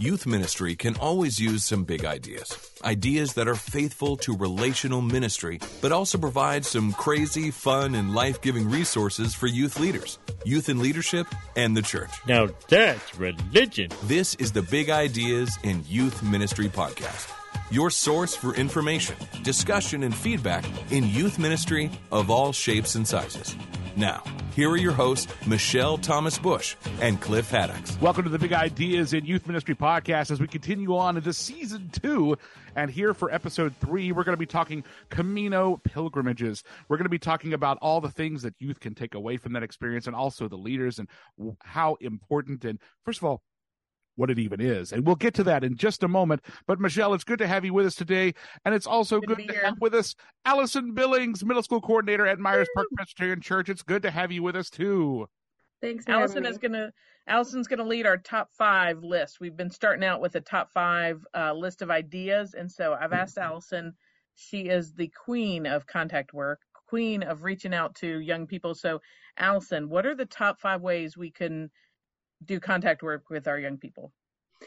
Youth ministry can always use some big ideas. Ideas that are faithful to relational ministry, but also provide some crazy, fun, and life giving resources for youth leaders, youth in leadership, and the church. Now that's religion. This is the Big Ideas in Youth Ministry Podcast, your source for information, discussion, and feedback in youth ministry of all shapes and sizes. Now, here are your hosts, Michelle Thomas Bush and Cliff Haddocks. Welcome to the Big Ideas in Youth Ministry podcast as we continue on into season two. And here for episode three, we're going to be talking Camino pilgrimages. We're going to be talking about all the things that youth can take away from that experience and also the leaders and how important and, first of all, what it even is. And we'll get to that in just a moment. But Michelle, it's good to have you with us today. And it's also good, good to, to have with us Allison Billings, middle school coordinator at Myers Park Presbyterian Church. It's good to have you with us too. Thanks. Allison is gonna Allison's gonna lead our top five list. We've been starting out with a top five uh, list of ideas, and so I've asked Allison. She is the queen of contact work, queen of reaching out to young people. So, Allison, what are the top five ways we can do contact work with our young people?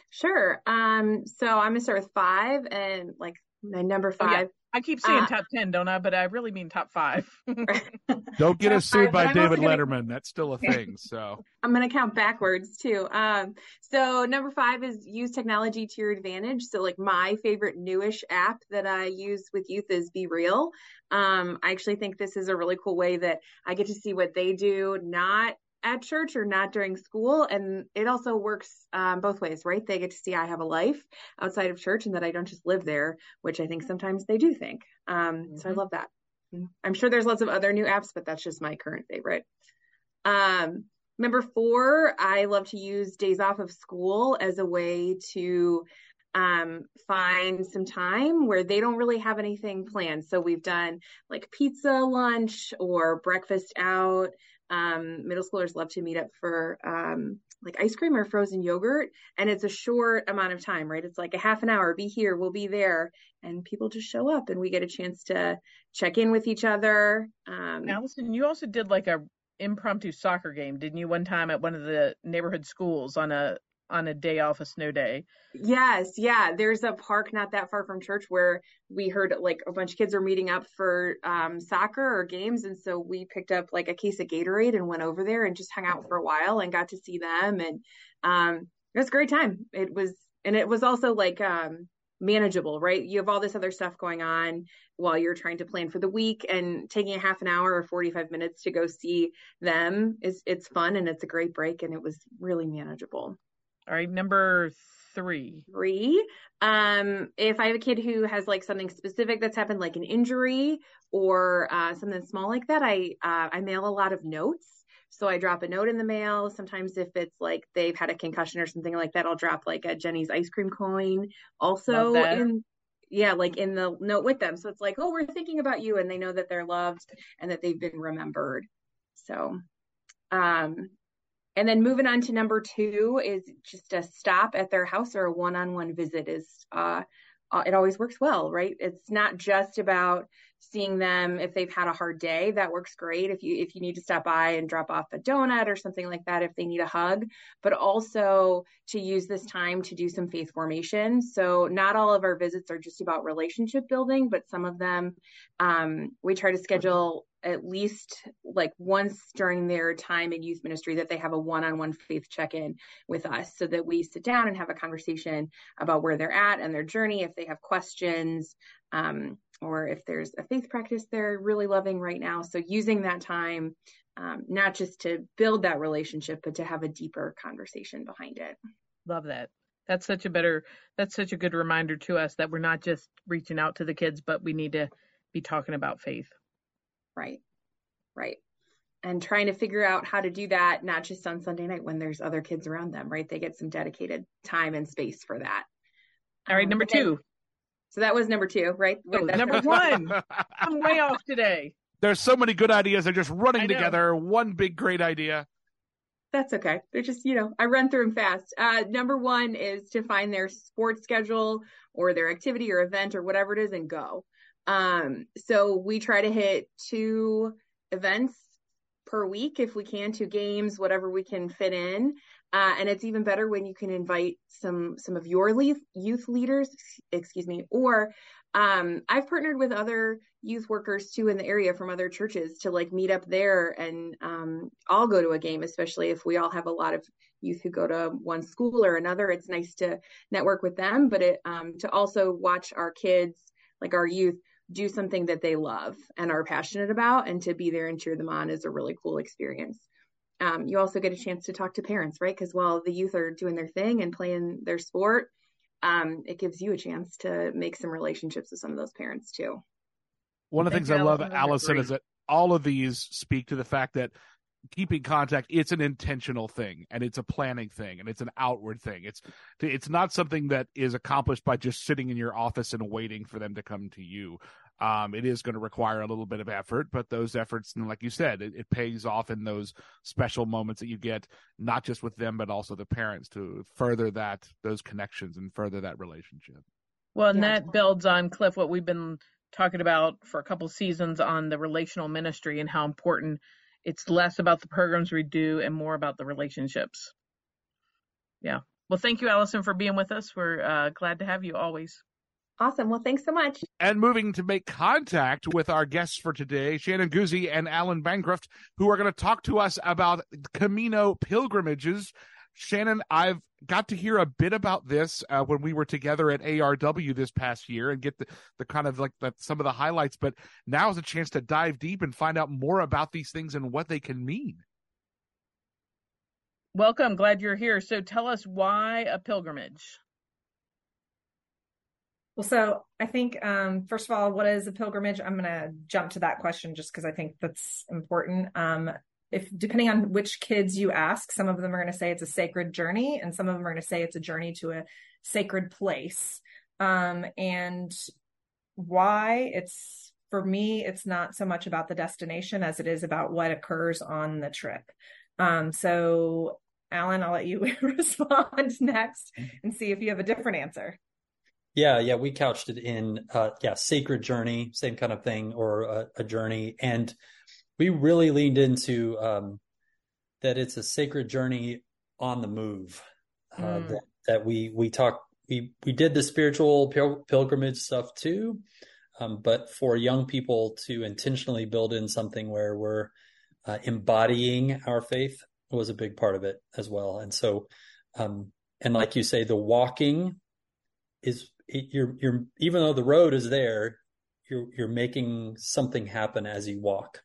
Sure. Um, so I'm gonna start with five, and like my number five. Oh, yeah. I keep saying uh, top ten, don't I? But I really mean top five. don't get us sued by David gonna... Letterman. That's still a thing. So I'm gonna count backwards too. Um, so number five is use technology to your advantage. So like my favorite newish app that I use with youth is BeReal. Um, I actually think this is a really cool way that I get to see what they do, not at church or not during school. And it also works um, both ways, right? They get to see I have a life outside of church and that I don't just live there, which I think sometimes they do think. Um, mm-hmm. So I mm-hmm. love that. I'm sure there's lots of other new apps, but that's just my current favorite. Um, number four, I love to use days off of school as a way to um, find some time where they don't really have anything planned. So we've done like pizza lunch or breakfast out. Um, middle schoolers love to meet up for um, like ice cream or frozen yogurt, and it's a short amount of time, right? It's like a half an hour. Be here, we'll be there, and people just show up, and we get a chance to check in with each other. Um, Allison, you also did like a impromptu soccer game, didn't you? One time at one of the neighborhood schools on a on a day off, a snow day. Yes, yeah. There's a park not that far from church where we heard like a bunch of kids are meeting up for um, soccer or games, and so we picked up like a case of Gatorade and went over there and just hung out for a while and got to see them, and um, it was a great time. It was, and it was also like um, manageable, right? You have all this other stuff going on while you're trying to plan for the week and taking a half an hour or 45 minutes to go see them is it's fun and it's a great break and it was really manageable. All right, number three. Three. Um, if I have a kid who has like something specific that's happened, like an injury or uh, something small like that, I uh, I mail a lot of notes. So I drop a note in the mail. Sometimes if it's like they've had a concussion or something like that, I'll drop like a Jeni's ice cream coin. Also in yeah, like in the note with them. So it's like, oh, we're thinking about you, and they know that they're loved and that they've been remembered. So um and then moving on to number two is just a stop at their house or a one-on-one visit is uh, uh, it always works well, right? It's not just about seeing them if they've had a hard day. That works great if you if you need to stop by and drop off a donut or something like that if they need a hug, but also to use this time to do some faith formation. So not all of our visits are just about relationship building, but some of them um, we try to schedule at least like once during their time in youth ministry that they have a one-on-one faith check-in with us so that we sit down and have a conversation about where they're at and their journey if they have questions um, or if there's a faith practice they're really loving right now so using that time um, not just to build that relationship but to have a deeper conversation behind it love that that's such a better that's such a good reminder to us that we're not just reaching out to the kids but we need to be talking about faith Right. Right. And trying to figure out how to do that, not just on Sunday night when there's other kids around them, right? They get some dedicated time and space for that. All right, number um, two. So that was number two, right? Oh, number one. I'm way off today. There's so many good ideas. They're just running together. One big great idea. That's okay. They're just, you know, I run through them fast. Uh, number one is to find their sports schedule or their activity or event or whatever it is and go. Um, so we try to hit two events per week if we can, two games, whatever we can fit in. Uh, and it's even better when you can invite some some of your youth leaders, excuse me, or um, I've partnered with other youth workers too in the area from other churches to like meet up there and um, all go to a game, especially if we all have a lot of youth who go to one school or another. It's nice to network with them, but it um, to also watch our kids, like our youth, do something that they love and are passionate about, and to be there and cheer them on is a really cool experience. Um, you also get a chance to talk to parents, right? Because while the youth are doing their thing and playing their sport, um, it gives you a chance to make some relationships with some of those parents too. One of the things I love, Allison, is that all of these speak to the fact that keeping contact it's an intentional thing and it's a planning thing and it's an outward thing it's it's not something that is accomplished by just sitting in your office and waiting for them to come to you um, it is going to require a little bit of effort, but those efforts, and like you said, it, it, pays off in those special moments that you get, not just with them, but also the parents to further that those connections and further that relationship. Well, and yeah. that builds on Cliff what we've been talking about for a couple seasons on the relational ministry and how important it's less about the programs we do and more about the relationships. Yeah. Well, thank you, Allison, for being with us. We're uh, glad to have you always. Awesome. Well, thanks so much. And moving to make contact with our guests for today, Shannon Guse and Alan Bancroft, who are going to talk to us about Camino pilgrimages. Shannon, I've got to hear a bit about this uh, when we were together at ARW this past year and get the, the kind of like the, some of the highlights, but now is a chance to dive deep and find out more about these things and what they can mean. Welcome. Glad you're here. So tell us why a pilgrimage? Well, so I think, um, first of all, what is a pilgrimage? I'm going to jump to that question just because I think that's important. Um, if depending on which kids you ask, some of them are going to say it's a sacred journey, and some of them are going to say it's a journey to a sacred place. Um, and why it's for me, it's not so much about the destination as it is about what occurs on the trip. Um, so, Alan, I'll let you respond next and see if you have a different answer. Yeah, yeah, we couched it in uh yeah, sacred journey, same kind of thing or a, a journey and we really leaned into um that it's a sacred journey on the move. Uh mm. that, that we we talk we we did the spiritual pil- pilgrimage stuff too. Um but for young people to intentionally build in something where we're uh, embodying our faith was a big part of it as well. And so um and like you say the walking is you're you're even though the road is there, you're you're making something happen as you walk.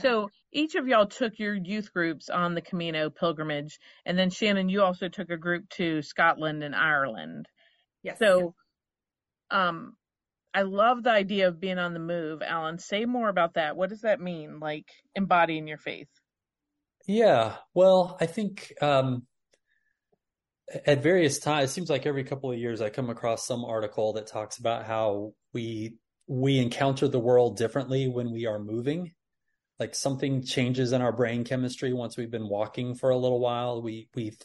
So each of y'all took your youth groups on the Camino pilgrimage, and then Shannon, you also took a group to Scotland and Ireland. Yes. So, um, I love the idea of being on the move. Alan, say more about that. What does that mean? Like embodying your faith? Yeah. Well, I think um, at various times, it seems like every couple of years I come across some article that talks about how we we encounter the world differently when we are moving. Like something changes in our brain chemistry once we've been walking for a little while. We we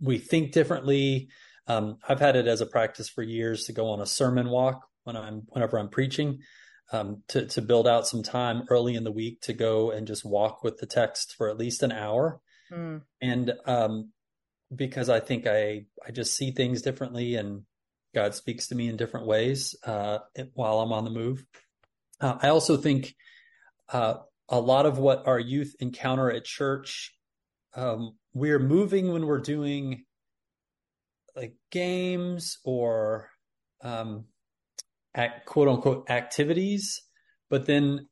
we think differently. Um, I've had it as a practice for years to go on a sermon walk when I'm whenever I'm preaching. Um, to to build out some time early in the week to go and just walk with the text for at least an hour. Mm. And um, because I think I I just see things differently and God speaks to me in different ways uh, while I'm on the move. Uh, I also think uh, a lot of what our youth encounter at church, um, we're moving when we're doing like games or um, at quote unquote activities, but then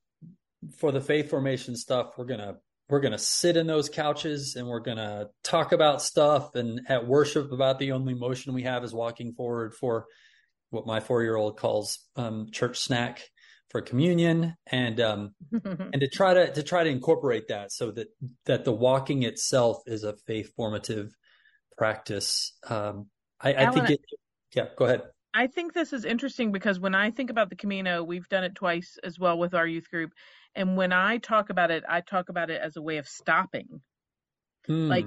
for the faith formation stuff, we're gonna we're going to sit in those couches and we're going to talk about stuff and at worship about the only motion we have is walking forward for what my four year old calls um, church snack for communion. And um, and to try to to try to incorporate that so that that the walking itself is a faith formative practice. Um, I, I think it yeah go ahead. I think this is interesting because when I think about the Camino, we've done it twice as well with our youth group. And when I talk about it, I talk about it as a way of stopping. Hmm. Like,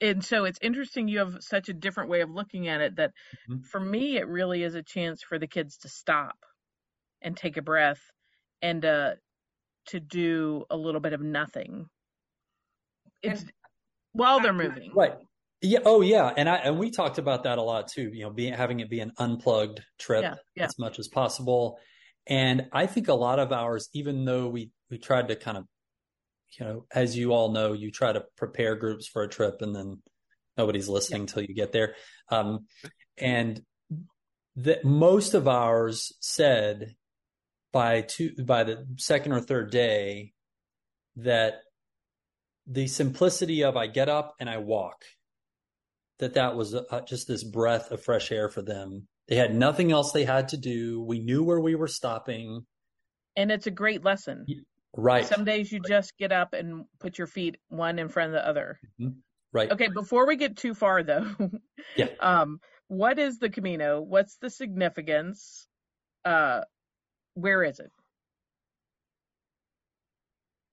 and so it's interesting you have such a different way of looking at it that mm-hmm. for me, it really is a chance for the kids to stop and take a breath and uh, to do a little bit of nothing it's And- while they're moving. Right. Yeah. Oh, yeah. And I and we talked about that a lot too. You know, being having it be an unplugged trip Yeah, yeah. as much as possible. And I think a lot of ours, even though we we tried to kind of, you know, as you all know, you try to prepare groups for a trip, and then nobody's listening till you get there. Um, and that most of ours said by two by the second or third day that the simplicity of I get up and I walk that that was uh, just this breath of fresh air for them. They had nothing else they had to do. We knew where we were stopping. And it's a great lesson. Right. Some days you just get up and put your feet one in front of the other. right. Okay, before we get too far though, Yeah. um, what is the Camino? What's the significance? Uh, where is it?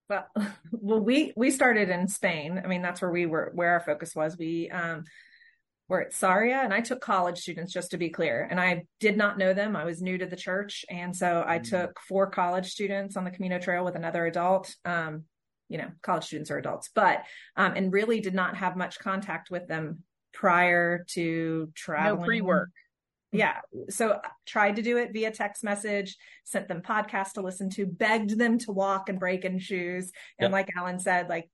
Well, well, we we started in Spain. I mean, that's where we were, where our focus was. We um, were at Sarria, and I took college students, just to be clear. And I did not know them. I was new to the church, and so I took four college students on the Camino Trail with another adult. Um, you know, college students are adults, but um, and really did not have much contact with them prior to traveling. No pre-work. Yeah. So I tried to do it via text message, sent them podcasts to listen to, begged them to walk and break in shoes. And like Alan said, like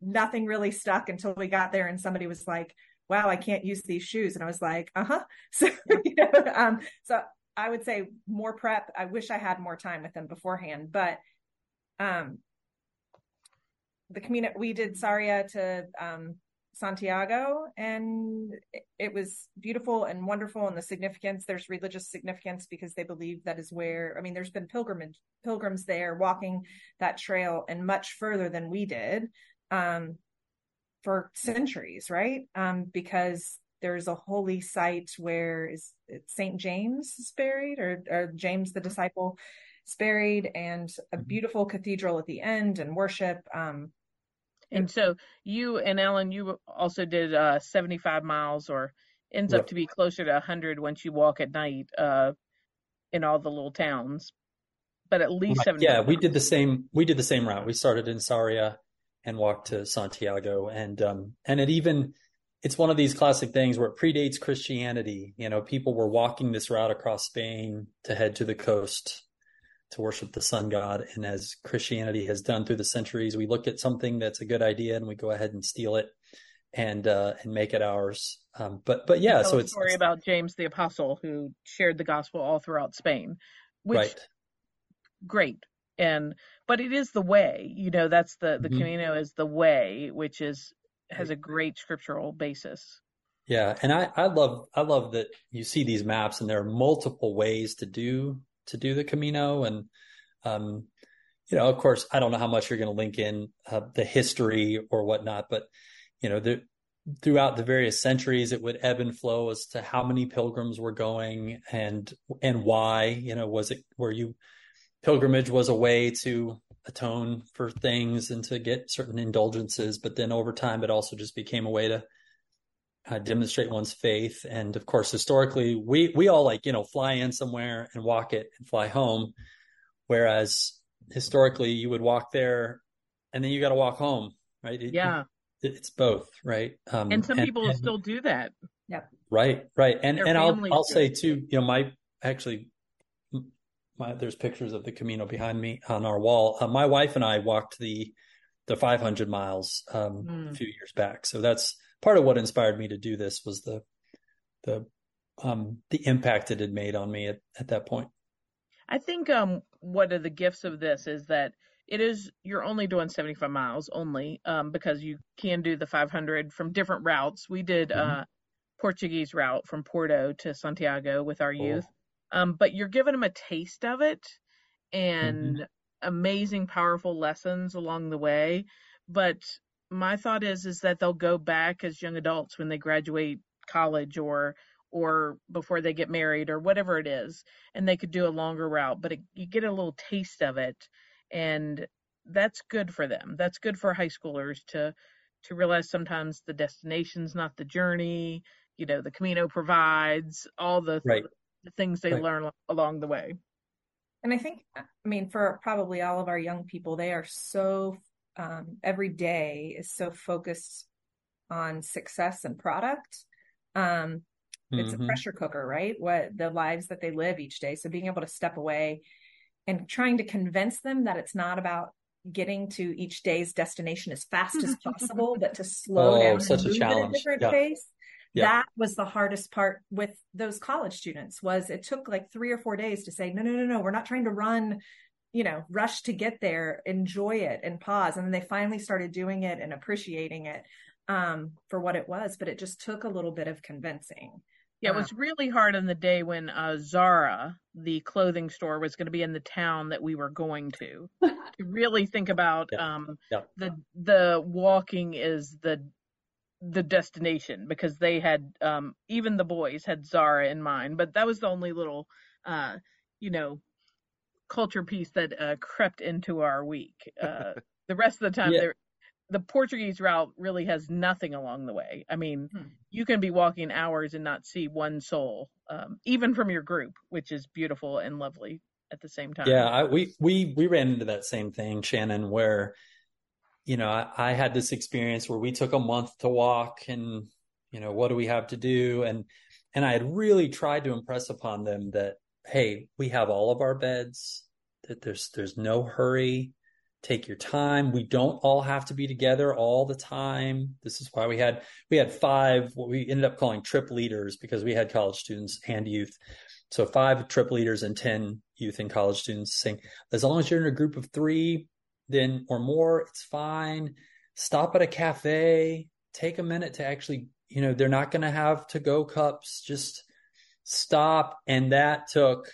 nothing really stuck until we got there and somebody was like, wow, I can't use these shoes. And I was like, uh huh. So, you know, um, so I would say more prep. I wish I had more time with them beforehand, but, um, the community, we did Sarria to, um, Santiago and it- it was beautiful and wonderful and the significance there's religious significance because they believe that is where I mean there's been pilgrimage pilgrims there walking that trail and much further than we did um for centuries right um because there's a holy site where is it St. James is buried or or James the disciple is buried and a beautiful cathedral at the end and worship um And so you and Ellen, you also did uh, 75 miles, or ends Right. up to be closer to 100 once you walk at night uh, in all the little towns. But at least Right. 70. Yeah, we did the same. We did the same route. We started in Sarria and walked to Santiago, and um, and it even it's one of these classic things where it predates Christianity. You know, people were walking this route across Spain to head to the coast to worship the sun god, and as Christianity has done through the centuries, we look at something that's a good idea and we go ahead and steal it and uh, and make it ours. Um, but but yeah, so a it's story about James the Apostle who shared the gospel all throughout Spain, which right. great. And but it is the way, you know, that's the the Mhm. Camino is the way, which is has a great scriptural basis. Yeah, and I, I love I love that you see these maps and there are multiple ways to do to do the Camino and um you know of course I don't know how much you're going to link in uh, the history or whatnot but you know the throughout the various centuries it would ebb and flow as to how many pilgrims were going and and why you know was it where you pilgrimage was a way to atone for things and to get certain indulgences but then over time it also just became a way to uh, demonstrate one's faith. And of course, historically, we we all like you know fly in somewhere and walk it and fly home, whereas historically you would walk there and then you got to walk home, right? It- Yeah. it- it's both, right? Um, And some people and- still do that. Yeah. Right, right, and Their and I'll I'll do say too, you know, my actually, my there's pictures of the Camino behind me on our wall. Uh, my wife and I walked the the 500 miles um, a Mm. few years back, so that's part of what inspired me to do this was the the um the impact it had made on me at at that point. I think um one of the gifts of this is that it is you're only doing 75 miles only um because you can do the 500 from different routes. We did Mhm. uh Portuguese route from Porto to Santiago with our Oh. youth. Um but you're giving them a taste of it and Mm-hmm. amazing powerful lessons along the way. But my thought is is that they'll go back as young adults when they graduate college or or before they get married or whatever it is and they could do a longer route but it, you get a little taste of it and that's good for them that's good for high schoolers to to realize sometimes the destination's not the journey you know the camino provides all the, Right. The things they Right. learn along the way And I think, I mean, for probably all of our young people, they are so um, every day is so focused on success and product. Um, it's Mhm. a pressure cooker, right? What the lives that they live each day. So being able to step away and trying to convince them that it's not about getting to each day's destination as fast as possible, but to slow Oh, down such and a move challenge. at a different Yeah. pace. Yeah. That was the hardest part with those college students was it took like three or four days to say, no, no, no, no, we're not trying to run, you know, rush to get there, enjoy it and pause. And then they finally started doing it and appreciating it um, for what it was, but it just took a little bit of convincing. Yeah, it was really hard on the day when uh, Zara, the clothing store, was going to be in the town that we were going to. to really think about Yeah. um, Yeah. the the walking is the the destination because they had um, even the boys had Zara in mind, but that was the only little uh, you know culture piece that uh, crept into our week. Uh, the rest of the time, Yeah. the Portuguese route really has nothing along the way. I mean, Hmm. you can be walking hours and not see one soul, um, even from your group, which is beautiful and lovely at the same time. Yeah, I, we we we ran into that same thing, Shannon, where you know I, I had this experience where we took a month to walk, and you know what do we have to do, and and I had really tried to impress upon them that hey, we have all of our beds, that there's there's no hurry, take your time. We don't all have to be together all the time. This is why we had we had five what we ended up calling trip leaders because we had college students and youth. So five trip leaders and 10 youth and college students saying, as long as you're in a group of three, then or more, it's fine. Stop at a cafe, take a minute to actually, you know, they're not going to have to go cups. Just stop. And that took,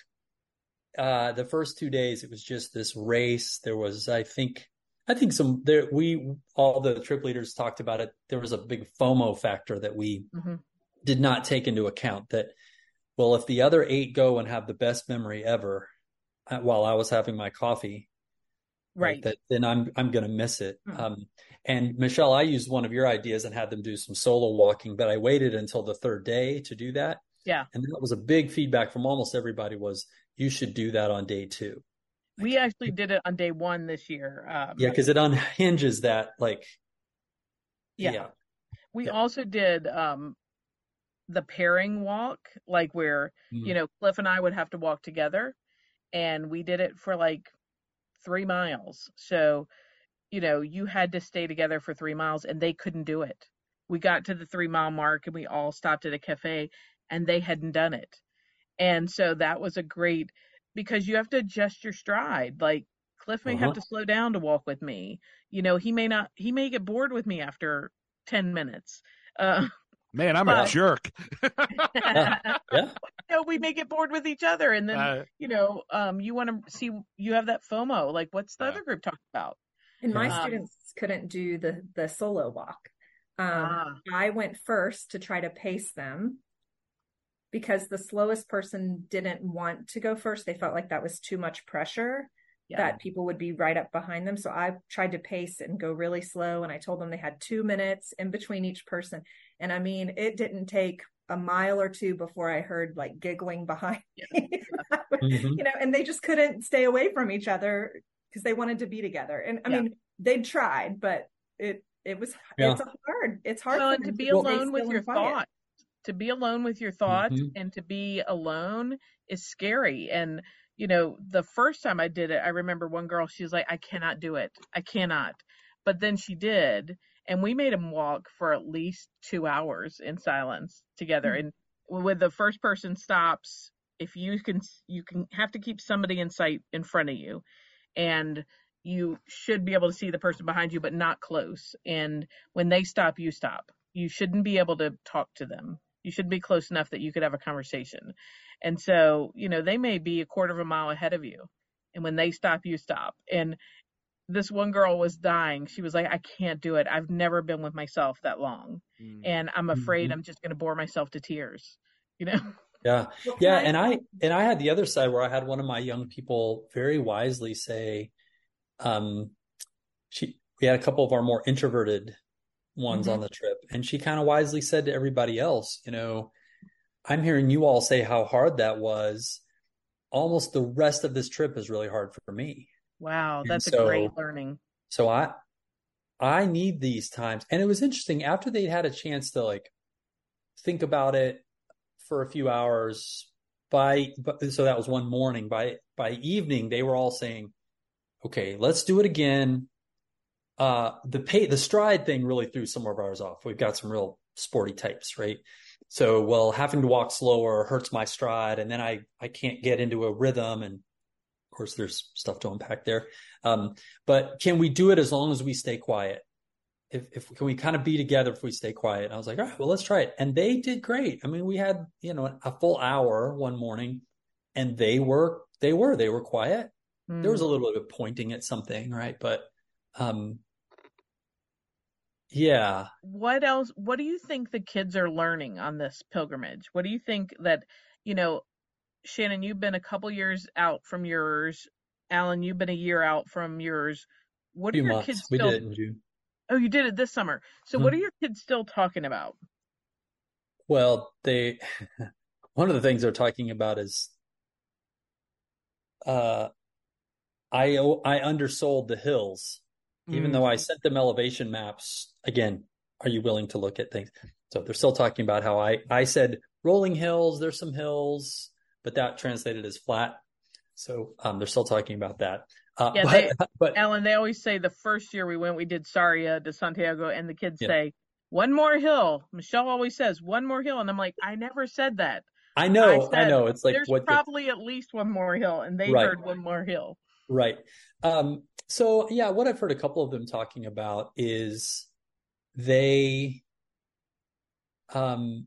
uh, the first two days, it was just this race. There was, I think, I think some there, we, all the trip leaders talked about it. There was a big FOMO factor that we Mhm. did not take into account that well, if the other eight go and have the best memory ever uh, while I was having my coffee, right. that then I'm I'm going to miss it. Hmm. Um, and Michelle, I used one of your ideas and had them do some solo walking, but I waited until the third day to do that. Yeah. And that was a big feedback from almost everybody was you should do that on day two. we actually did it on day one this year. Um, Yeah, because it unhinges that like Yeah. yeah. we yeah. also did um, the pairing walk, like where Mm. you know Cliff and I would have to walk together, and we did it for like three miles. So, you know, you had to stay together for three miles, and they couldn't do it. We got to the three mile mark, and we all stopped at a cafe, and they hadn't done it. And so that was a great because you have to adjust your stride. Like Cliff may have Uh-huh. to slow down to walk with me. You know, he may not. He may get bored with me after ten minutes. Uh, Man, I'm a jerk. Yeah. you know, we may get bored with each other, and then Uh, you know, um, you want to see you have that FOMO. Like, what's the Yeah. other group talking about? And my Um, students couldn't do the the solo walk. Um, Ah. I went first to try to pace them because the slowest person didn't want to go first. They felt like that was too much pressure Yeah. that people would be right up behind them. So I tried to pace and go really slow. And I told them they had two minutes in between each person. And I mean, it didn't take a mile or two before I heard like giggling behind me. Mhm. you know, and they just couldn't stay away from each other because they wanted to be together. And I Yeah. mean, they tried, but it it was Yeah. it's hard. It's hard well, to be stay alone with your and quiet. thoughts. To be alone with your thoughts Mhm. and to be alone is scary. And you know, the first time I did it, I remember one girl. She was like, "I cannot do it. I cannot." But then she did, and we made them walk for at least two hours in silence together. Mhm. And with the first person stops, if you can, you can have to keep somebody in sight in front of you, and you should be able to see the person behind you, but not close. And when they stop, you stop. You shouldn't be able to talk to them. You should be close enough that you could have a conversation. And so, you know, they may be a quarter of a mile ahead of you. And when they stop, you stop. And this one girl was dying. She was like, I can't do it. I've never been with myself that long. mm. And I'm afraid Mhm. I'm just going to bore myself to tears. You know? Yeah. Well, Yeah, I- and I and I had the other side where I had one of my young people very wisely say, um, she we had a couple of our more introverted ones Mhm. on the trip, and she kind of wisely said to everybody else, you know, I'm hearing you all say how hard that was. Almost the rest of this trip is really hard for me. Wow. That's a great learning. So I I need these times. And it was interesting after they'd had a chance to like think about it for a few hours by, so that was one morning by, by evening, they were all saying, okay, let's do it again. Uh, the pay, the stride thing really threw some of ours off. We've got some real sporty types, right? So, well, having to walk slower hurts my stride and then I, I can't get into a rhythm. And of course there's stuff to unpack there. Um, but can we do it as long as we stay quiet? If, if can we kind of be together if we stay quiet? And I was like, all right, well, let's try it. And they did great. I mean, we had, you know, a full hour one morning and they were, they were, they were quiet. Mm. There was a hmm. little bit of pointing at something, right? But, um, yeah. What else? What do you think the kids are learning on this pilgrimage? What do you think that, you know, Shannon, you've been a couple years out from yours. Alan, you've been a year out from yours. What are your months. kids still? We did it in June. Oh, you did it this summer. So, mm-hmm. what are your kids still talking about? Well, they one of the things they're talking about is uh I I undersold the hills even mm. though I sent them elevation maps, again, are you willing to look at things? So they're still talking about how I, I said rolling hills, there's some hills, but that translated as flat. So um, they're still talking about that. Uh, yeah, but, they, but, Alan, they always say the first year we went, we did Sarria de Santiago, and the kids yeah. say, one more hill. Michelle always says, one more hill. And I'm like, I never said that. I know, I, said, I know. It's like, there's probably the... at least one more hill, and they right. heard one more hill. Right. Um, so yeah, what I've heard a couple of them talking about is they, um,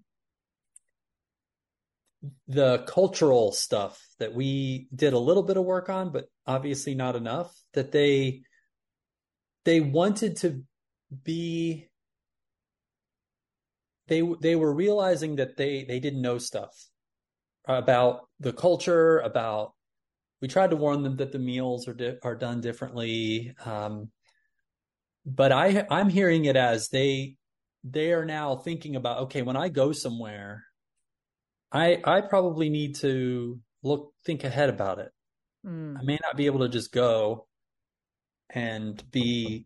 the cultural stuff that we did a little bit of work on, but obviously not enough. That they they wanted to be they they were realizing that they they didn't know stuff about the culture, about we tried to warn them that the meals are di- are done differently. Um, but I I'm hearing it as they they are now thinking about okay when I go somewhere, I I probably need to look think ahead about it. Mm. I may not be able to just go and be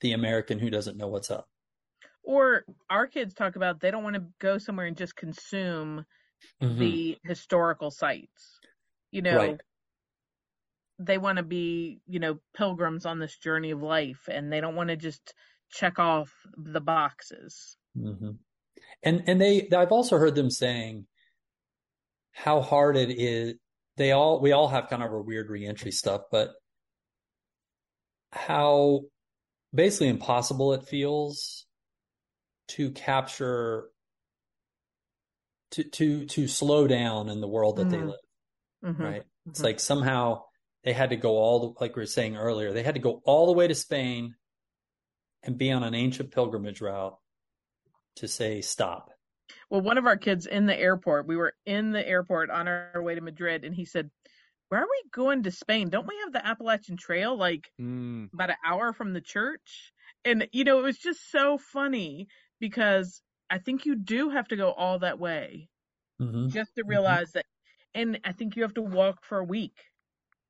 the American who doesn't know what's up. Or our kids talk about they don't want to go somewhere and just consume mm-hmm. the historical sites. You know, right they want to be, you know, pilgrims on this journey of life and they don't want to just check off the boxes. Mm-hmm. And and they I've also heard them saying how hard it is. They all we all have kind of a weird reentry stuff, but how basically impossible it feels to capture to to to slow down in the world that mm-hmm. they live. Mm-hmm. Right? It's mm-hmm. like somehow they had to go all the, like we were saying earlier, they had to go all the way to Spain and be on an ancient pilgrimage route to say stop. Well, one of our kids in the airport, we were in the airport on our way to Madrid, and he said, Where are we going to Spain? Don't we have the Appalachian Trail like mm. about an hour from the church? And, you know, it was just so funny because I think you do have to go all that way mm-hmm. just to mm-hmm. realize mm-hmm. that. And I think you have to walk for a week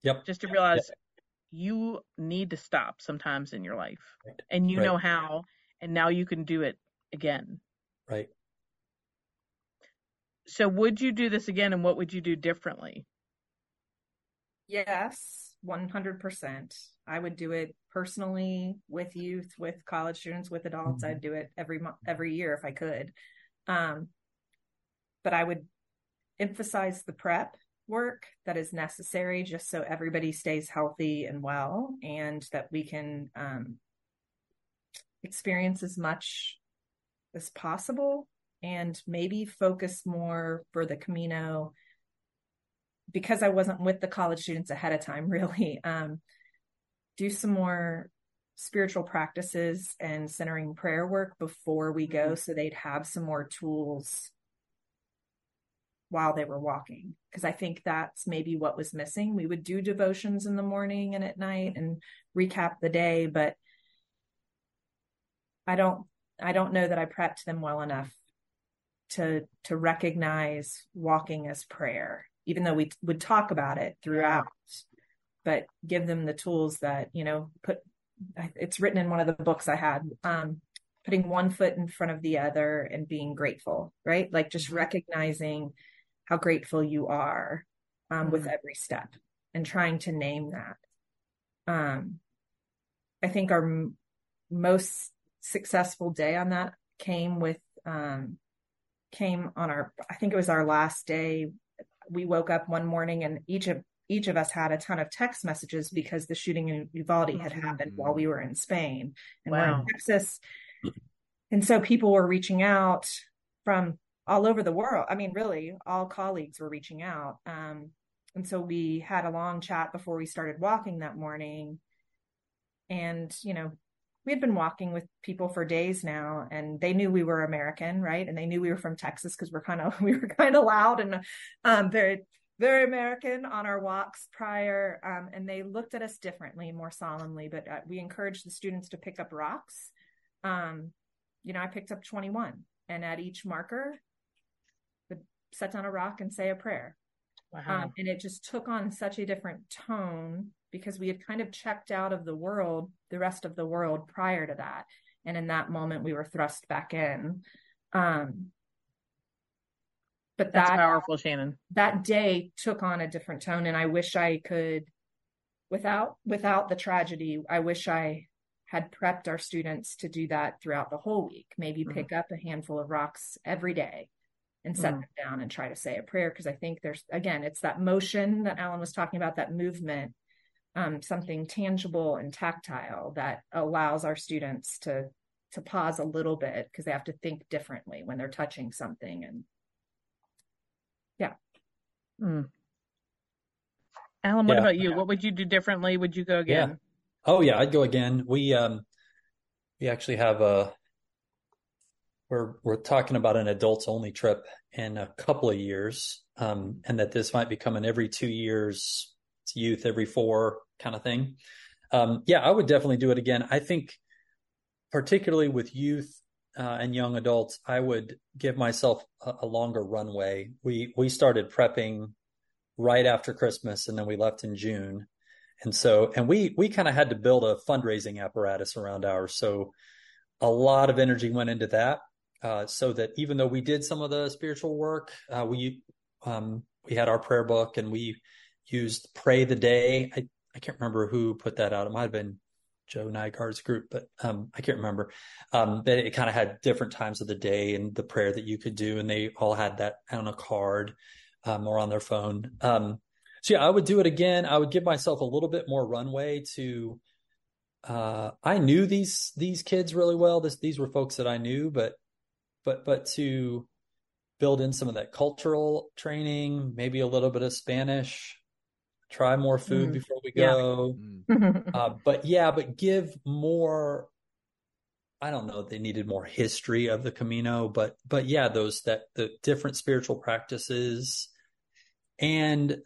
Yep. Just to realize yep. you need to stop sometimes in your life right. and you right. know how, and now you can do it again. Right. So, would you do this again and what would you do differently? Yes, 100%. I would do it personally with youth, with college students, with adults. Mm-hmm. I'd do it every month, every year if I could. Um, but I would emphasize the prep work that is necessary just so everybody stays healthy and well and that we can um, experience as much as possible and maybe focus more for the Camino because I wasn't with the college students ahead of time, really. Um, do some more spiritual practices and centering prayer work before we go mm-hmm. so they'd have some more tools while they were walking because I think that's maybe what was missing. We would do devotions in the morning and at night and recap the day, but I don't I don't know that I prepped them well enough to to recognize walking as prayer, even though we would talk about it throughout, but give them the tools that, you know, put it's written in one of the books I had. Um, putting one foot in front of the other and being grateful, right? Like just recognizing how grateful you are um, with every step and trying to name that. Um, I think our m- most successful day on that came with um, came on our I think it was our last day. We woke up one morning and each of each of us had a ton of text messages because the shooting in Uvalde had happened while we were in Spain and we're in Texas. And so people were reaching out from all over the world. I mean, really, all colleagues were reaching out. Um, and so we had a long chat before we started walking that morning. And, you know, we had been walking with people for days now and they knew we were American, right? And they knew we were from Texas because we're kind of we were kind of loud and um very very American on our walks prior. Um, and they looked at us differently, more solemnly, but uh, we encouraged the students to pick up rocks. Um, you know, I picked up 21 and at each marker set down a rock and say a prayer. Wow. Um, and it just took on such a different tone because we had kind of checked out of the world, the rest of the world prior to that. And in that moment, we were thrust back in. Um, but That's that powerful, Shannon. that day took on a different tone, and I wish I could, without without the tragedy, I wish I had prepped our students to do that throughout the whole week. Maybe Mhm. pick up a handful of rocks every day and set Mhm. them down and try to say a prayer because I think there's again it's that motion that Alan was talking about that movement um, something tangible and tactile that allows our students to to pause a little bit because they have to think differently when they're touching something and Mm. Alan, what Yeah. about you? What would you do differently? Would you go again? Yeah. Oh yeah, I'd go again. We um we actually have a we're we're talking about an adults only trip in a couple of years. Um and that this might become an every two years, youth every four kind of thing. Um yeah, I would definitely do it again. I think particularly with youth uh, and young adults, I would give myself a, a longer runway. We we started prepping right after Christmas and then we left in June. And so, and we, we kind of had to build a fundraising apparatus around ours. So a lot of energy went into that. Uh, so that even though we did some of the spiritual work, uh, we, um, we had our prayer book and we used pray the day. I, I can't remember who put that out. It might have been Joe Nygaard's group, but, um, I can't remember. Um, but it kind of had different times of the day and the prayer that you could do. And they all had that on a card, um, or on their phone. Um, so yeah, I would do it again. I would give myself a little bit more runway to. Uh, I knew these these kids really well. This these were folks that I knew, but but but to build in some of that cultural training, maybe a little bit of Spanish, try more food Mm. before we Yeah. go. Uh, but yeah, but give more. I don't know. They needed more history of the Camino, but but yeah, those that the different spiritual practices, and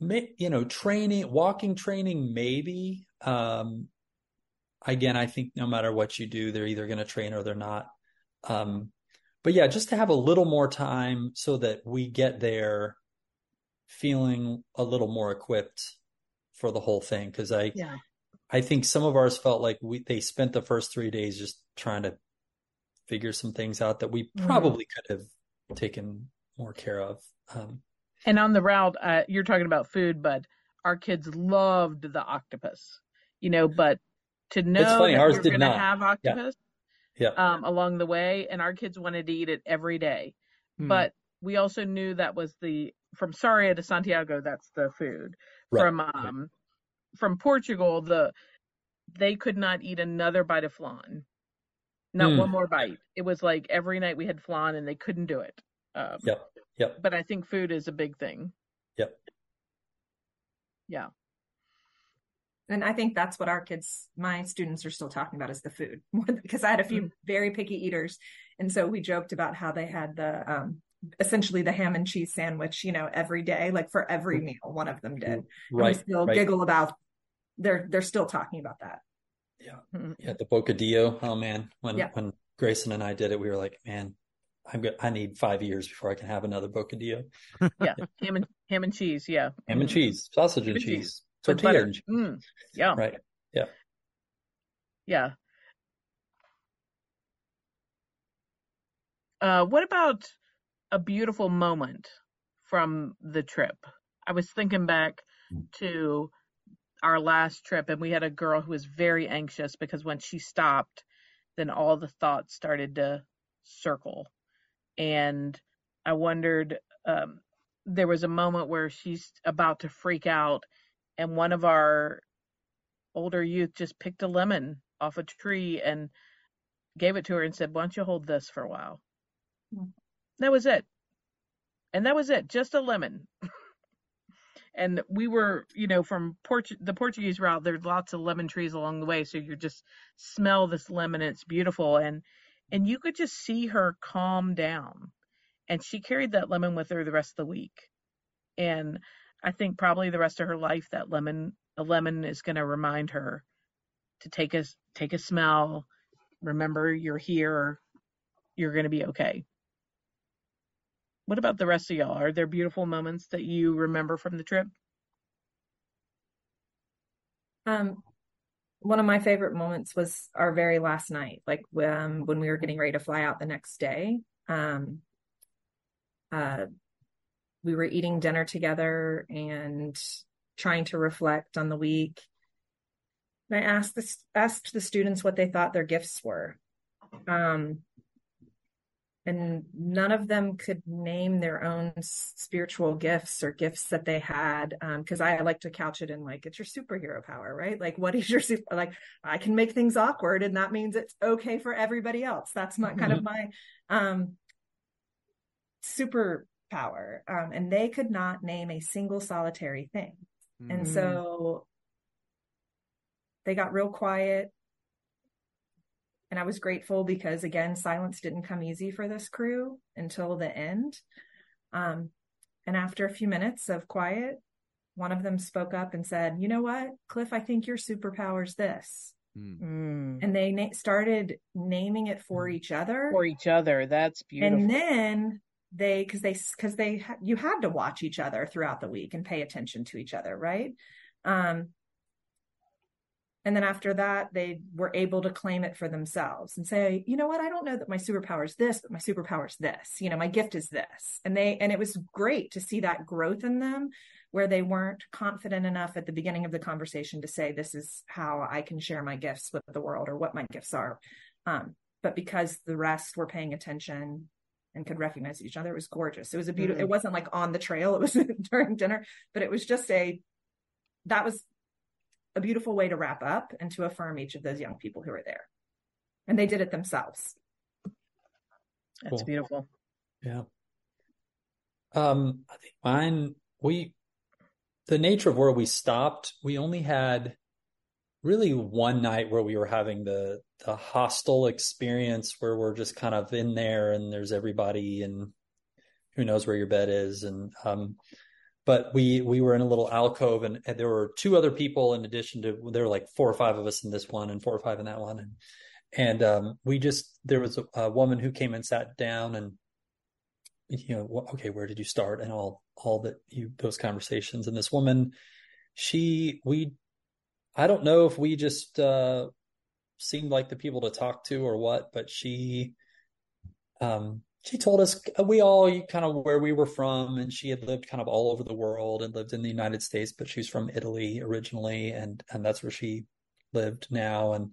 you know, training, walking training, maybe. Um, again, I think no matter what you do, they're either going to train or they're not. Um, but yeah, just to have a little more time so that we get there feeling a little more equipped for the whole thing. Cause I, Yeah. I think some of ours felt like we, they spent the first three days just trying to figure some things out that we Mhm. probably could have taken more care of. Um, And on the route, uh, you're talking about food, but our kids loved the octopus, you know, but to know that ours we're going to have octopus yeah. Um, along the way, and our kids wanted to eat it every day. Hmm. But we also knew that was the from Sarria to Santiago. That's the food Right, from right. um from Portugal. The they could not eat another bite of flan, not Hmm. one more bite. It was like every night we had flan, and they couldn't do it. Um, Yep. Yep. But I think food is a big thing. Yep. Yeah. And I think that's what our kids, my students are still talking about is the food because I had a few very picky eaters. And so we joked about how they had the, um, essentially the ham and cheese sandwich, you know, every day, like for every meal, one of them did. And we Right. still right. giggle about, they're, they're still talking about that. Mhm. Yeah, the bocadillo. Oh man, when Yeah. when Grayson and I did it, we were like, man, I'm good. I need five years before I can have another bocadillo. Yeah. ham and ham and cheese. Yeah. Ham and Mhm. cheese, sausage and cheese. cheese, With tortilla. Mm. Yeah. Right. Yeah. Yeah. Uh, what about a beautiful moment from the trip? I was thinking back to our last trip, and we had a girl who was very anxious because when she stopped, then all the thoughts started to circle. And I wondered, um, there was a moment where she's about to freak out, and one of our older youth just picked a lemon off a tree and gave it to her and said, Why don't you hold this for a while? Mm. That was it. And that was it, just a lemon. and we were, you know, from Port- the Portuguese route, there's lots of lemon trees along the way. So you just smell this lemon it's beautiful. And, and you could just see her calm down. And she carried that lemon with her the rest of the week. And I think probably the rest of her life, that lemon, a lemon is going to remind her to take a, take a smell. Remember you're here. You're going to be okay. What about the rest of y'all? Are there beautiful moments that you remember from the trip? Um, one of my favorite moments was our very last night, like um, when we were getting ready to fly out the next day. Um, uh, we were eating dinner together and trying to reflect on the week. And I asked the asked the students what they thought their gifts were, um, and none of them could name their own spiritual gifts or gifts that they had because um, I like to couch it in like it's your superhero power right? Like what is your super like i can make things awkward and that means it's okay for everybody else. That's my kind of my um superpower um and they could not name a single solitary thing mm. and so they got real quiet and I was grateful because again, silence didn't come easy for this crew until the end. Um, and after a few minutes of quiet, one of them spoke up and said, "You know what, Cliff? I think your superpower's this." Mm. And they na- started naming it for each other. For each other, that's beautiful. And then they, because they, because they, you had to watch each other throughout the week and pay attention to each other, right? Um, and then after that, they were able to claim it for themselves and say, you know what? I don't know that my superpower is this, but my superpower is this. You know, my gift is this. And they, and it was great to see that growth in them where they weren't confident enough at the beginning of the conversation to say, this is how I can share my gifts with the world or what my gifts are. Um, but because the rest were paying attention and could recognize each other, it was gorgeous. It was a beautiful, mm-hmm. it wasn't like on the trail. It was during dinner, but it was just a, that was a beautiful way to wrap up and to affirm each of those young people who were there. And they did it themselves. That's cool. beautiful. Yeah. Um, I think mine, we, the nature of where we stopped, we only had really one night where we were having the, the hostel experience where we're just kind of in there and there's everybody and who knows where your bed is. And, um, but we we were in a little alcove and, and, there were two other people in addition to there were like four or five of us in this one and four or five in that one. And and um, we just there was a, a, woman who came and sat down and you know okay where did you start? And all all that you those conversations. And this woman she we i don't know if we just uh seemed like the people to talk to or what but she um she told us uh, we all kind of where we were from and she had lived kind of all over the world and lived in the united states but she's from italy originally and and that's where she lived now and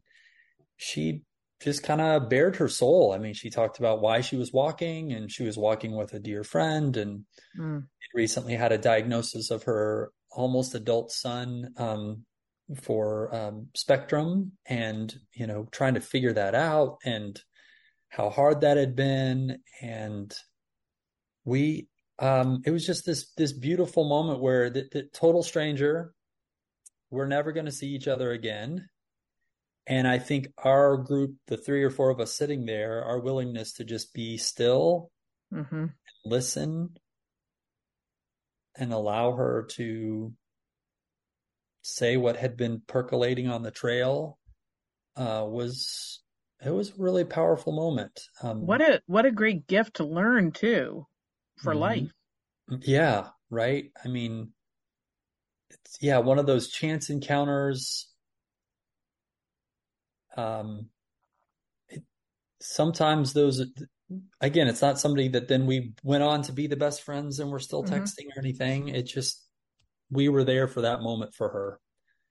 she just kind of bared her soul i mean she talked about why she was walking and she was walking with a dear friend and mm. recently had a diagnosis of her almost adult son um, for um, spectrum and you know trying to figure that out and how hard that had been and we um it was just this this beautiful moment where the, the total stranger we're never going to see each other again and i think our group the three or four of us sitting there our willingness to just be still mm-hmm. listen and allow her to say what had been percolating on the trail uh, was it was a really powerful moment. Um, what a what a great gift to learn too for mm-hmm. life. Yeah, right. I mean, it's yeah, one of those chance encounters. um, it, sometimes those, again, it's not somebody that then we went on to be the best friends and we're still Mhm. texting or anything. It just, we were there for that moment for her.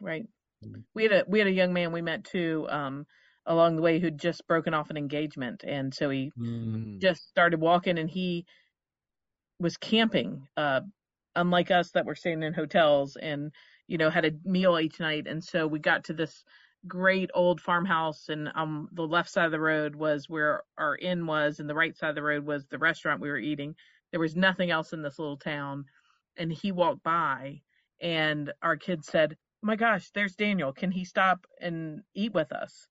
Right. Mhm. We had a we had a young man we met too um, along the way who'd just broken off an engagement, and so he Mm. just started walking, and he was camping, uh, unlike us that were staying in hotels, and you know had a meal each night, and so we got to this great old farmhouse, and on the left side of the road was where our inn was, and the right side of the road was the restaurant we were eating. There was nothing else in this little town, and he walked by, and our kids said my gosh, there's Daniel. Can he stop and eat with us?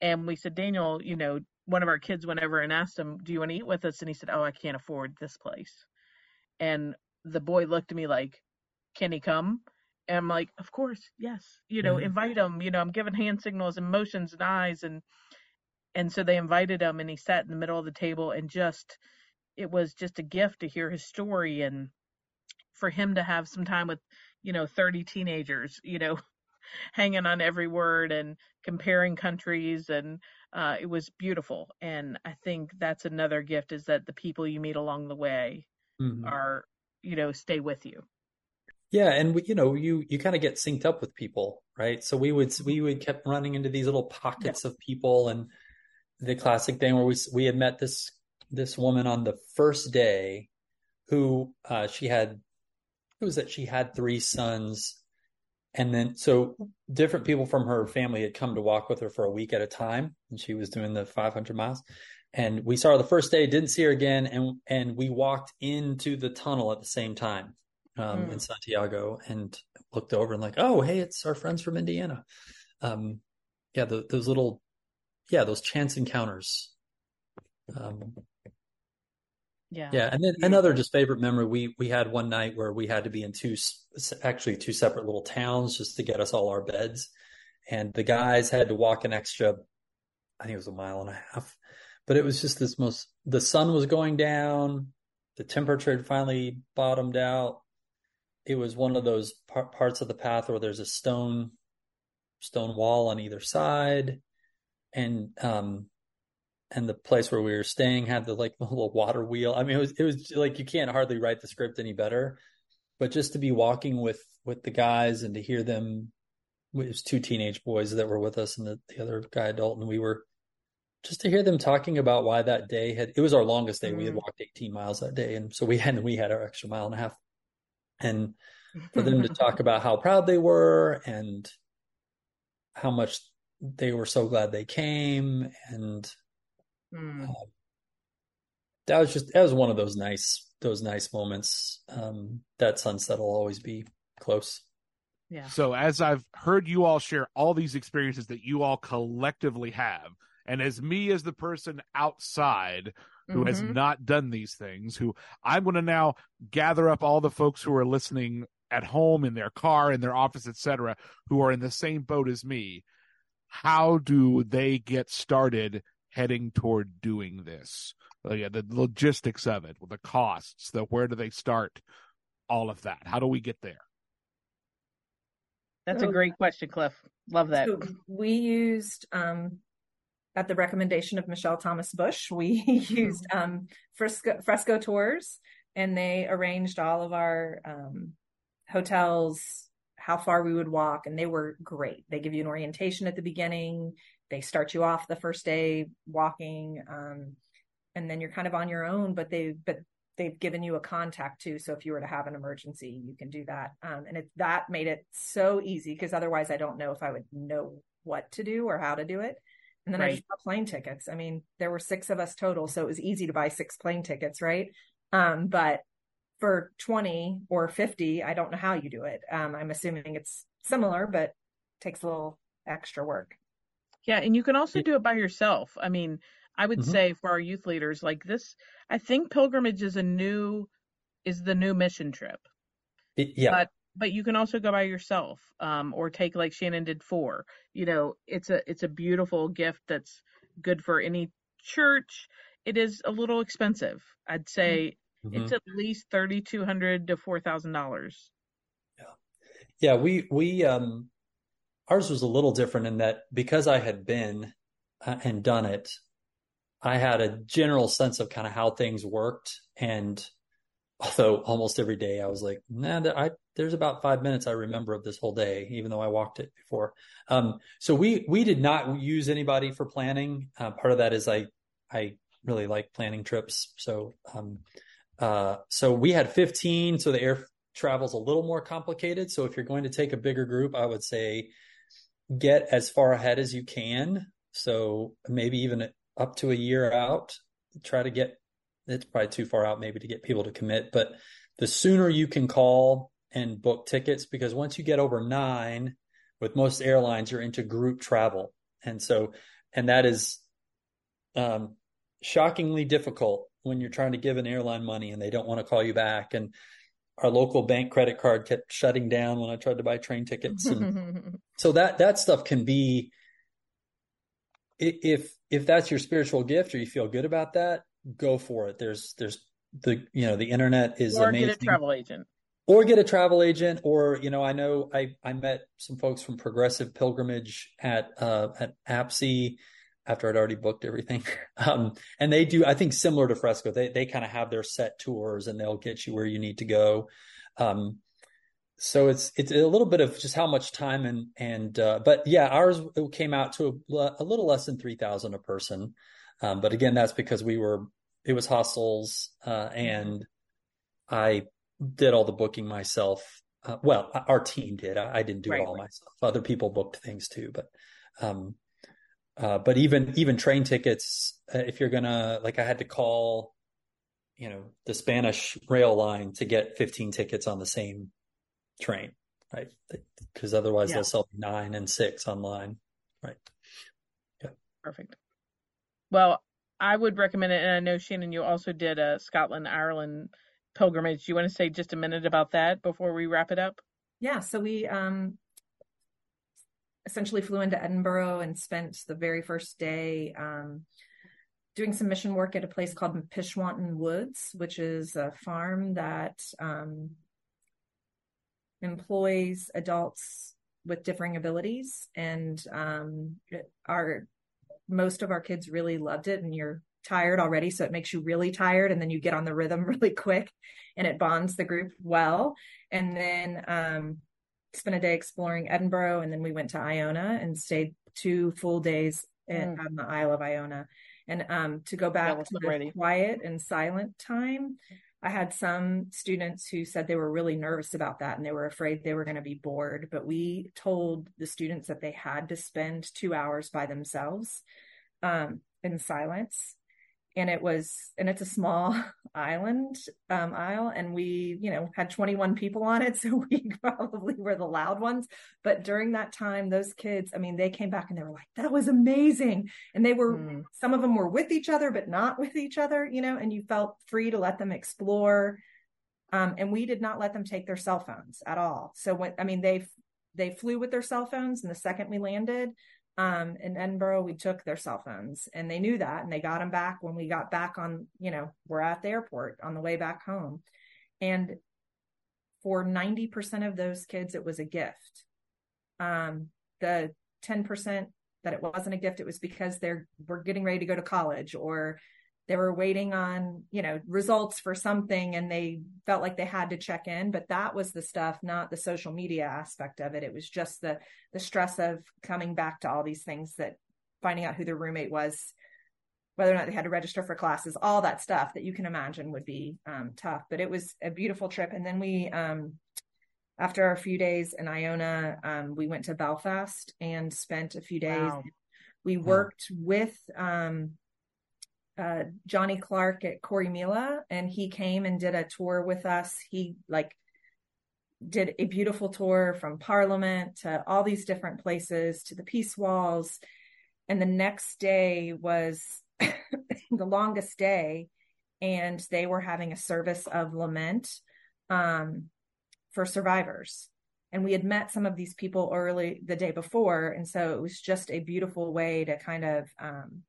And we said, Daniel, you know, one of our kids went over and asked him, Do you want to eat with us? And he said, Oh, I can't afford this place. And the boy looked at me like, Can he come? And I'm like, Of course, yes. You know, Mhm. invite him. You know, I'm giving hand signals and motions and eyes and and so they invited him and he sat in the middle of the table and just it was just a gift to hear his story and for him to have some time with you know 30 teenagers you know hanging on every word and comparing countries and uh, it was beautiful and i think that's another gift is that the people you meet along the way Mhm. are you know stay with you Yeah, and we, you know, you you kind of get synced up with people, right? So we would we would kept running into these little pockets of people, and the classic thing where we we had met this this woman on the first day, who uh, she had, it was that she had three sons, and then so different people from her family had come to walk with her for a week at a time, and she was doing the 500 miles. And we saw her the first day, didn't see her again, and and we walked into the tunnel at the same time um, Mm. in Santiago and looked over and like, oh, hey, it's our friends from Indiana. Um, yeah, the, those little, yeah, those chance encounters. Um, yeah yeah, and then another just favorite memory we we had one night where we had to be in two, actually two separate little towns just to get us all our beds, and the guys had to walk an extra, I think it was a mile and a half, but it was just this most. The sun was going down, the temperature had finally bottomed out. It was one of those par- parts of the path where there's a stone stone wall on either side, and um, and the place where we were staying had the like little water wheel. I mean, it was it was like you can't hardly write the script any better. But just to be walking with with the guys and to hear them, it was two teenage boys that were with us and the, the other guy adult, and we were just to hear them talking about why that day had it was our longest day. We had Mhm. walked 18 miles that day, and so we had we had our extra mile and a half, and for them to talk about how proud they were and how much they were so glad they came and Mm. that was just that was one of those nice those nice moments um that sunset will always be close yeah So, as I've heard you all share all these experiences that you all collectively have, and as me as the person outside who has Mhm. not done these things, who I'm going to now gather up all the folks who are listening at home, in their car, in their office, etc., who are in the same boat as me. How do they get started heading toward doing this? Yeah, the logistics of it, the costs, the where do they start, all of that. How do we get there? that's a great question cliff love that So we used, um, at the recommendation of Michelle Thomas Bush, we used um, Fresco, Fresco Tours, and they arranged all of our um, hotels, how far we would walk, and they were great. They give you an orientation at the beginning. They start you off the first day walking, um, and then you're kind of on your own. But they, but they've given you a contact too. So if you were to have an emergency, you can do that. Um, and it, that made it so easy because otherwise I don't know if I would know what to do or how to do it. And then I Right. just bought plane tickets. I mean, there were six of us total, so it was easy to buy six plane tickets, right? Um, but for 20 or 50, I don't know how you do it. Um, I'm assuming it's similar, but takes a little extra work. Yeah, and you can also do it by yourself. I mean, I would Mhm. say for our youth leaders, like this, I think pilgrimage is a new is the new mission trip. It- yeah But but you can also go by yourself, um, or take like Shannon did four. You know, it's a it's a beautiful gift that's good for any church. It is a little expensive. I'd say Mhm. it's at least thirty two hundred to four thousand dollars. Yeah, yeah we we um ours was a little different in that because I had been uh, and done it, I had a general sense of kind of how things worked. And although almost every day I was like, nah, I, there's about five minutes I remember of this whole day, even though I walked it before. Um, so we, we did not use anybody for planning. Uh, part of that is I, I really like planning trips. So, um, uh, so we had 15. So the air travel's a little more complicated. So if you're going to take a bigger group, I would say get as far ahead as you can. So maybe even up to a year out, try to get, it's probably too far out maybe to get people to commit, but the sooner you can call and book tickets, because once you get over nine with most airlines, you're into group travel. And so, and that is, um, shockingly difficult when you're trying to give an airline money and they don't want to call you back. And our local bank credit card kept shutting down when I tried to buy train tickets. And so that, that stuff can be, if, if that's your spiritual gift or you feel good about that, go for it. There's, there's the, you know, the internet is or amazing. get a travel agent or get a travel agent or you know i know i i met some folks from progressive pilgrimage at uh at APCE after i'd already booked everything um and they do i think similar to fresco they they kind of have their set tours and they'll get you where you need to go um so it's it's a little bit of just how much time and and uh but yeah ours came out to a, a little less than 3000 a person um but again that's because we were it was hostels uh and i did all the booking myself. Uh, well, our team did. I, I didn't do Right, it all myself. Other people booked things too, but um, uh, but even even train tickets, uh, if you're gonna like, I had to call, you know, the Spanish rail line to get 15 tickets on the same train, right? Because otherwise Yeah. they'll sell nine and six online, right? Yeah. Perfect. Well, I would recommend it, and I know Shannon, you also did a Scotland Ireland pilgrimage. Do you want to say just a minute about that before we wrap it up? Yeah, so we um essentially flew into Edinburgh and spent the very first day um doing some mission work at a place called Pishwanton Woods, which is a farm that um employs adults with differing abilities. And um our most of our kids really loved it and you're tired already so it makes you really tired and then you get on the rhythm really quick and it bonds the group well. And then um spent a day exploring Edinburgh and then we went to Iona and stayed two full days in, Mm. on the Isle of Iona and um to go back to the ready. quiet and silent time I had some students who said they were really nervous about that and they were afraid they were going to be bored but we told the students that they had to spend 2 hours by themselves um in silence and it was and it's a small island um isle and we you know had 21 people on it so we probably were the loud ones. But during that time those kids i mean they came back and they were like that was amazing. And they were Mm. some of them were with each other but not with each other you know and you felt free to let them explore. Um and we did not let them take their cell phones at all. So when i mean they they flew with their cell phones and the second we landed um, in Edinburgh, we took their cell phones and they knew that and they got them back when we got back on, you know, we're at the airport on the way back home. And for 90% of those kids, it was a gift. Um, the 10% that it wasn't a gift, it was because they're, were getting ready to go to college or they were waiting on, you know, results for something and they felt like they had to check in. But that was the stuff, not the social media aspect of it. It was just the, the stress of coming back to all these things that finding out who their roommate was, whether or not they had to register for classes, all that stuff that you can imagine would be um, tough. But it was a beautiful trip. And then we, um, after a few days in Iona, um, we went to Belfast and spent a few days. Wow. We worked with um, uh, Johnny Clark at Corrymeela, and he came and did a tour with us. He like did a beautiful tour from Parliament to all these different places to the Peace Walls. And the next day was the longest day, and they were having a service of lament um, for survivors. And we had met some of these people early the day before, and so it was just a beautiful way to kind of um,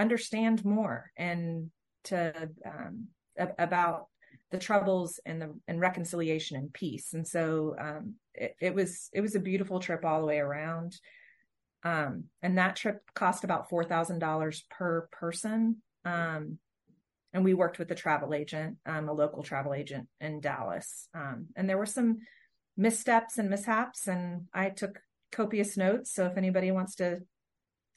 understand more and to um, about the troubles and the and reconciliation and peace. And so um, it, it was it was a beautiful trip all the way around. Um, and that trip cost about four thousand dollars per person. Um, and we worked with a travel agent, um, a local travel agent in Dallas. Um, and there were some missteps and mishaps, and I took copious notes. So if anybody wants to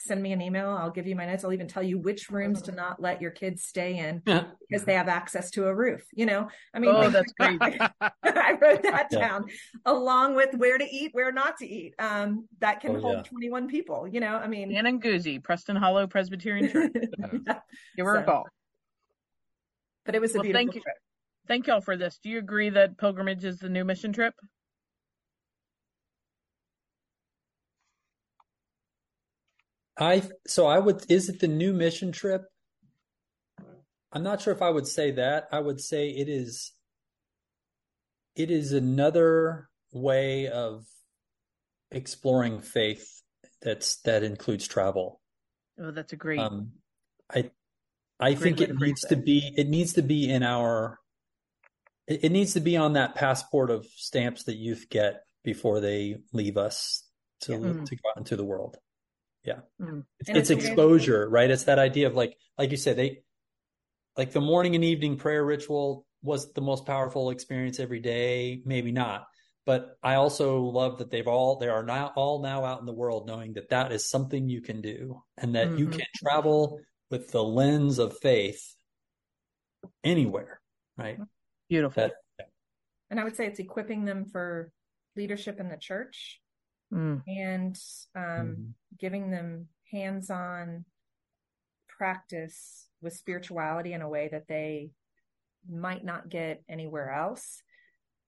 send me an email. I'll give you my notes. I'll even tell you which rooms to not let your kids stay in because they have access to a roof. You know, I mean, oh, that's great. I wrote that yeah. down along with where to eat, where not to eat. Um, that can oh, hold yeah. 21 people. You know, I mean, Ann and Guzzi, Preston Hollow Presbyterian Church. yeah. Give her so, a call. But it was a well, beautiful thank you. trip. Thank y'all for this. Do you agree that pilgrimage is the new mission trip? I so I would is it the new mission trip? I'm not sure if I would say that. I would say it is it is another way of exploring faith that's that includes travel. Oh, that's a great. Um, I I think it needs to be it needs to be in our it, it needs to be on that passport of stamps that youth get before they leave us to yeah. To go out into the world. Yeah. Mm. It's, it's, it's exposure, right? It's that idea of like, like you said, they, like the morning and evening prayer ritual was the most powerful experience every day. Maybe not. But I also love that they've all, they are now all now out in the world knowing that that is something you can do and that mm-hmm. you can travel with the lens of faith anywhere, right? Beautiful. That, and I would say it's equipping them for leadership in the church mm. and um, mm giving them hands on practice with spirituality in a way that they might not get anywhere else.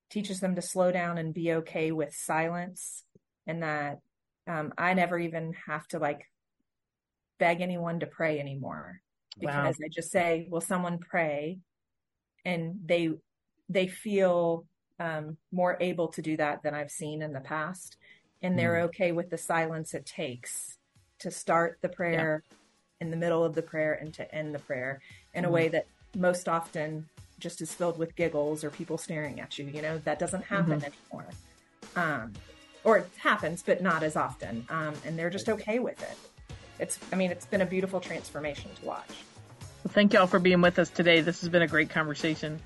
Teaches them to slow down and be okay with silence, and that um, I never even have to like beg anyone to pray anymore because wow. I just say, "Will someone pray?" and they they feel um, more able to do that than I've seen in the past and they're mm. okay with the silence it takes to start the prayer yeah. in the middle of the prayer and to end the prayer in mm. a way that most often just is filled with giggles or people staring at you. You know, that doesn't happen mm-hmm. anymore. Um, or it happens, but not as often. Um, and they're just okay with it. It's, I mean, it's been a beautiful transformation to watch. Well, thank y'all for being with us today. This has been a great conversation.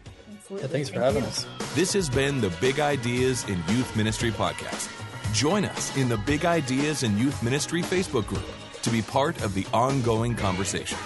Yeah, thanks for having us. This has been the Big Ideas in Youth Ministry podcast. Join us in the Big Ideas in Youth Ministry Facebook group to be part of the ongoing conversation.